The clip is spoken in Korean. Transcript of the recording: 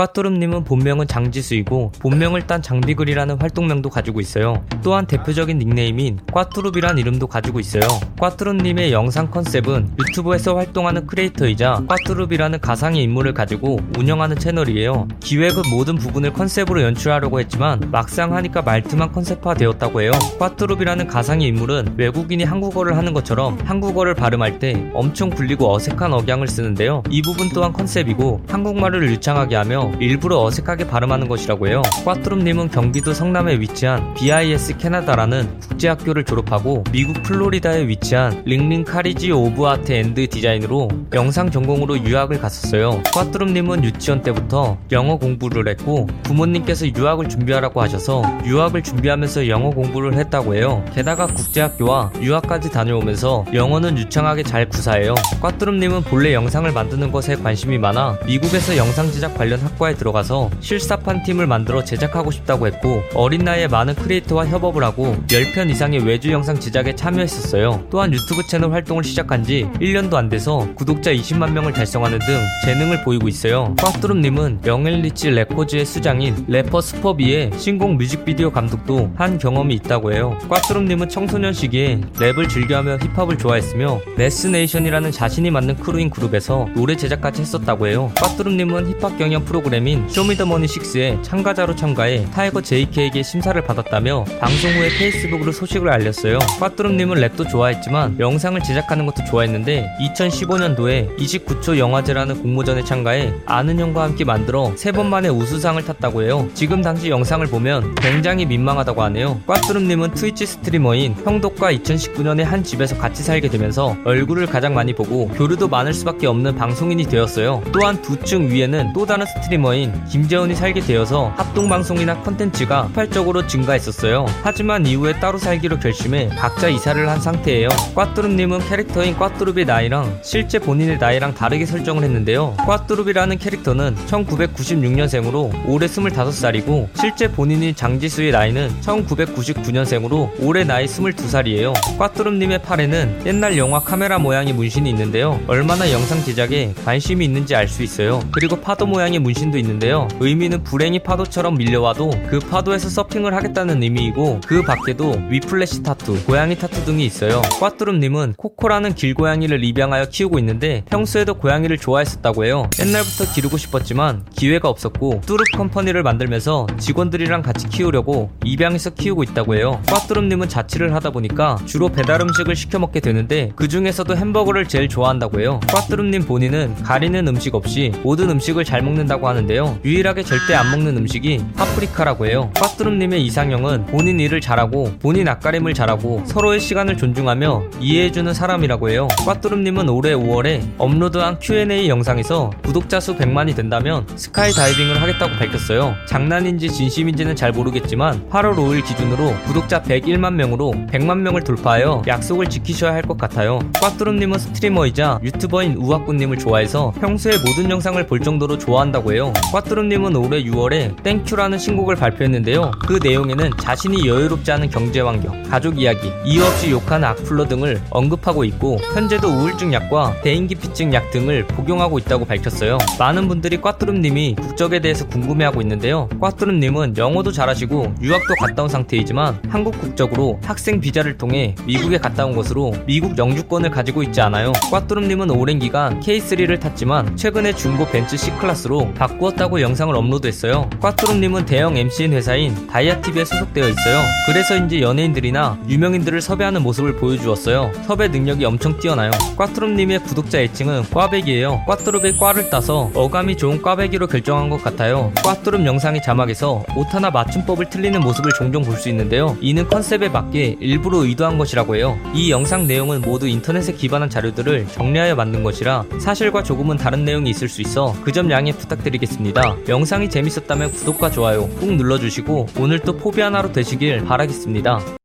꽈뚜룹님은 본명은 장지수이고 본명을 딴 장비글이라는 활동명도 가지고 있어요. 또한 대표적인 닉네임인 꽈뚜룹이란 이름도 가지고 있어요. 꽈뚜룹님의 영상 컨셉은 유튜브에서 활동하는 크리에이터이자 꽈뚜룹이라는 가상의 인물을 가지고 운영하는 채널이에요. 기획은 모든 부분을 컨셉으로 연출하려고 했지만 막상 하니까 말투만 컨셉화 되었다고 해요. 꽈뚜룹이라는 가상의 인물은 외국인이 한국어를 하는 것처럼 한국어를 발음할 때 엄청 굴리고 어색한 억양을 쓰는데요. 이 부분 또한 컨셉이고 한국말을 유창하게 하며 일부러 어색하게 발음하는 것이라고 해요. 꽈뚜룹님은 경기도 성남에 위치한 BIS 캐나다라는 국제학교를 졸업하고 미국 플로리다에 위치한 Ringling College of Art and 디자인으로 영상 전공으로 유학을 갔었어요. 꽈뚜룸님은 유치원 때부터 영어 공부를 했고 부모님께서 유학을 준비하라고 하셔서 유학을 준비하면서 영어 공부를 했다고 해요. 게다가 국제학교와 유학까지 다녀오면서 영어는 유창하게 잘 구사해요. 꽈뚜룸님은 본래 영상을 만드는 것에 관심이 많아 미국에서 영상 제작 관련 학 과에 들어가서 실사판 팀을 만들어 제작하고 싶다고 했고 어린 나이에 많은 크리에이터와 협업을 하고 10편 이상의 외주 영상 제작에 참여했었어요. 또한 유튜브 채널 활동을 시작한 지 1년도 안 돼서 구독자 20만 명을 달성하는 등 재능을 보이고 있어요. 꽈뚜룹님은 Young and Rich Records의 수장인 래퍼 스퍼비의 신곡 뮤직비디오 감독도 한 경험이 있다고 해요. 꽈뚜룹님은 청소년 시기에 랩을 즐겨하며 힙합을 좋아했으며 레스네이션이라는 자신이 만든 크루인 그룹에서 노래 제작까지 했었다고 해요. 꽉뚜름님은 힙합 경연 프로 그램인 쇼미더머니6에 참가자로 참가해 Tiger JK에게 심사를 받았다며 방송 후에 페이스북으로 소식을 알렸어요. 꽈뚜룹님은 랩도 좋아했지만 영상을 제작하는 것도 좋아했는데 2015년도에 29초 영화제라는 공모전에 참가해 아는 형과 함께 만들어 세 번 만에 우수상을 탔다고 해요. 지금 당시 영상을 보면 굉장히 민망하다고 하네요. 꽈뚜룹님은 트위치 스트리머인 형독과 2019년에 한 집에서 같이 살게 되면서 얼굴을 가장 많이 보고 교류도 많을 수밖에 없는 방송인이 되었어요. 또한 두 층 위에는 또 다른 스트리머 인 김재훈이 살게 되어서 합동방송이나 컨텐츠가 폭발적으로 증가했었어요. 하지만 이후에 따로 살기로 결심해 각자 이사를 한 상태예요. 꽈뚜룹님은 캐릭터인 꽈뚜룹의 나이랑 실제 본인의 나이랑 다르게 설정을 했는데요. 꽈뚜룹이라는 캐릭터는 1996년생으로 올해 25살이고 실제 본인인 장지수의 나이는 1999년생으로 올해 나이 22살이에요. 꽈뚜룹님의 팔에는 옛날 영화 카메라 모양의 문신이 있는데요. 얼마나 영상 제작에 관심이 있는지 알 수 있어요. 그리고 파도 모양의 문신 도 있는데요. 의미는 불행이 파도처럼 밀려와도 그 파도에서 서핑을 하겠다는 의미이고 그 밖에도 Whiplash 타투, 고양이 타투 등이 있어요. 꽈뚜룹님은 코코라는 길고양이를 입양하여 키우고 있는데 평소에도 고양이를 좋아했었다고 해요. 옛날부터 기르고 싶었지만 기회가 없었고 뚜룹 company를 만들면서 직원들이랑 같이 키우려고 입양해서 키우고 있다고 해요. 꽈뚜룹님은 자취를 하다 보니까 주로 배달 음식을 시켜 먹게 되는데 그 중에서도 햄버거를 제일 좋아한다고 해요. 꽈뚜룹님 본인은 가리는 음식 없이 모든 음식을 잘 먹는다고 하는데요. 유일하게 절대 안 먹는 음식이 파프리카라고 해요. 꽈뚜름님의 이상형은 본인 일을 잘하고 본인 앞가림을 잘하고 서로의 시간을 존중하며 이해해주는 사람이라고 해요. 꽈뚜름님은 올해 5월에 업로드한 Q&A 영상에서 구독자 수 100만이 된다면 스카이 다이빙을 하겠다고 밝혔어요. 장난인지 진심인지는 잘 모르겠지만 8월 5일 기준으로 구독자 101만 명으로 100만 명을 돌파하여 약속을 지키셔야 할 것 같아요. 꽈뚜름님은 스트리머이자 유튜버인 우악구님을 좋아해서 평소에 모든 영상을 볼 정도로 좋아한다고 해요. 꽈뚜룹님은 올해 6월에 Thank You라는 신곡을 발표했는데요. 그 내용에는 자신이 여유롭지 않은 경제 환경, 가족 이야기, 이유 없이 욕하는 악플러 등을 언급하고 있고 현재도 우울증 약과 대인기피증 약 등을 복용하고 있다고 밝혔어요. 많은 분들이 꽈뚜룹님이 국적에 대해서 궁금해하고 있는데요. 꽈뚜룹님은 영어도 잘하시고 유학도 갔다 온 상태이지만 한국 국적으로 학생 비자를 통해 미국에 갔다 온 것으로 미국 영주권을 가지고 있지 않아요. 꽈뚜룹님은 오랜 기간 K3를 탔지만 최근에 중고 벤츠 C클래스로 바 꾸었다고 영상을 업로드했어요. 꽈뚜룹님은 대형 MCN 회사인 다이아TV에 소속되어 있어요. 그래서인지 연예인들이나 유명인들을 섭외하는 모습을 보여주었어요. 섭외 능력이 엄청 뛰어나요. 꽈뚜름님의 구독자 애칭은 꽈배기예요. 꽈뚜름의 꽈를 따서 어감이 좋은 꽈배기로 결정한 것 같아요. 꽈뚜름 영상의 자막에서 오타나 맞춤법을 틀리는 모습을 종종 볼 수 있는데요. 이는 컨셉에 맞게 일부러 의도한 것이라고 해요. 이 영상 내용은 모두 인터넷에 기반한 자료들을 정리하여 만든 것이라 사실과 조금은 다른 내용이 있을 수 있어 그 점 양해 부탁드리겠습니다. 영상이 재밌었다면 구독과 좋아요 꾹 눌러주시고 오늘도 포비 하나로 되시길 바라겠습니다.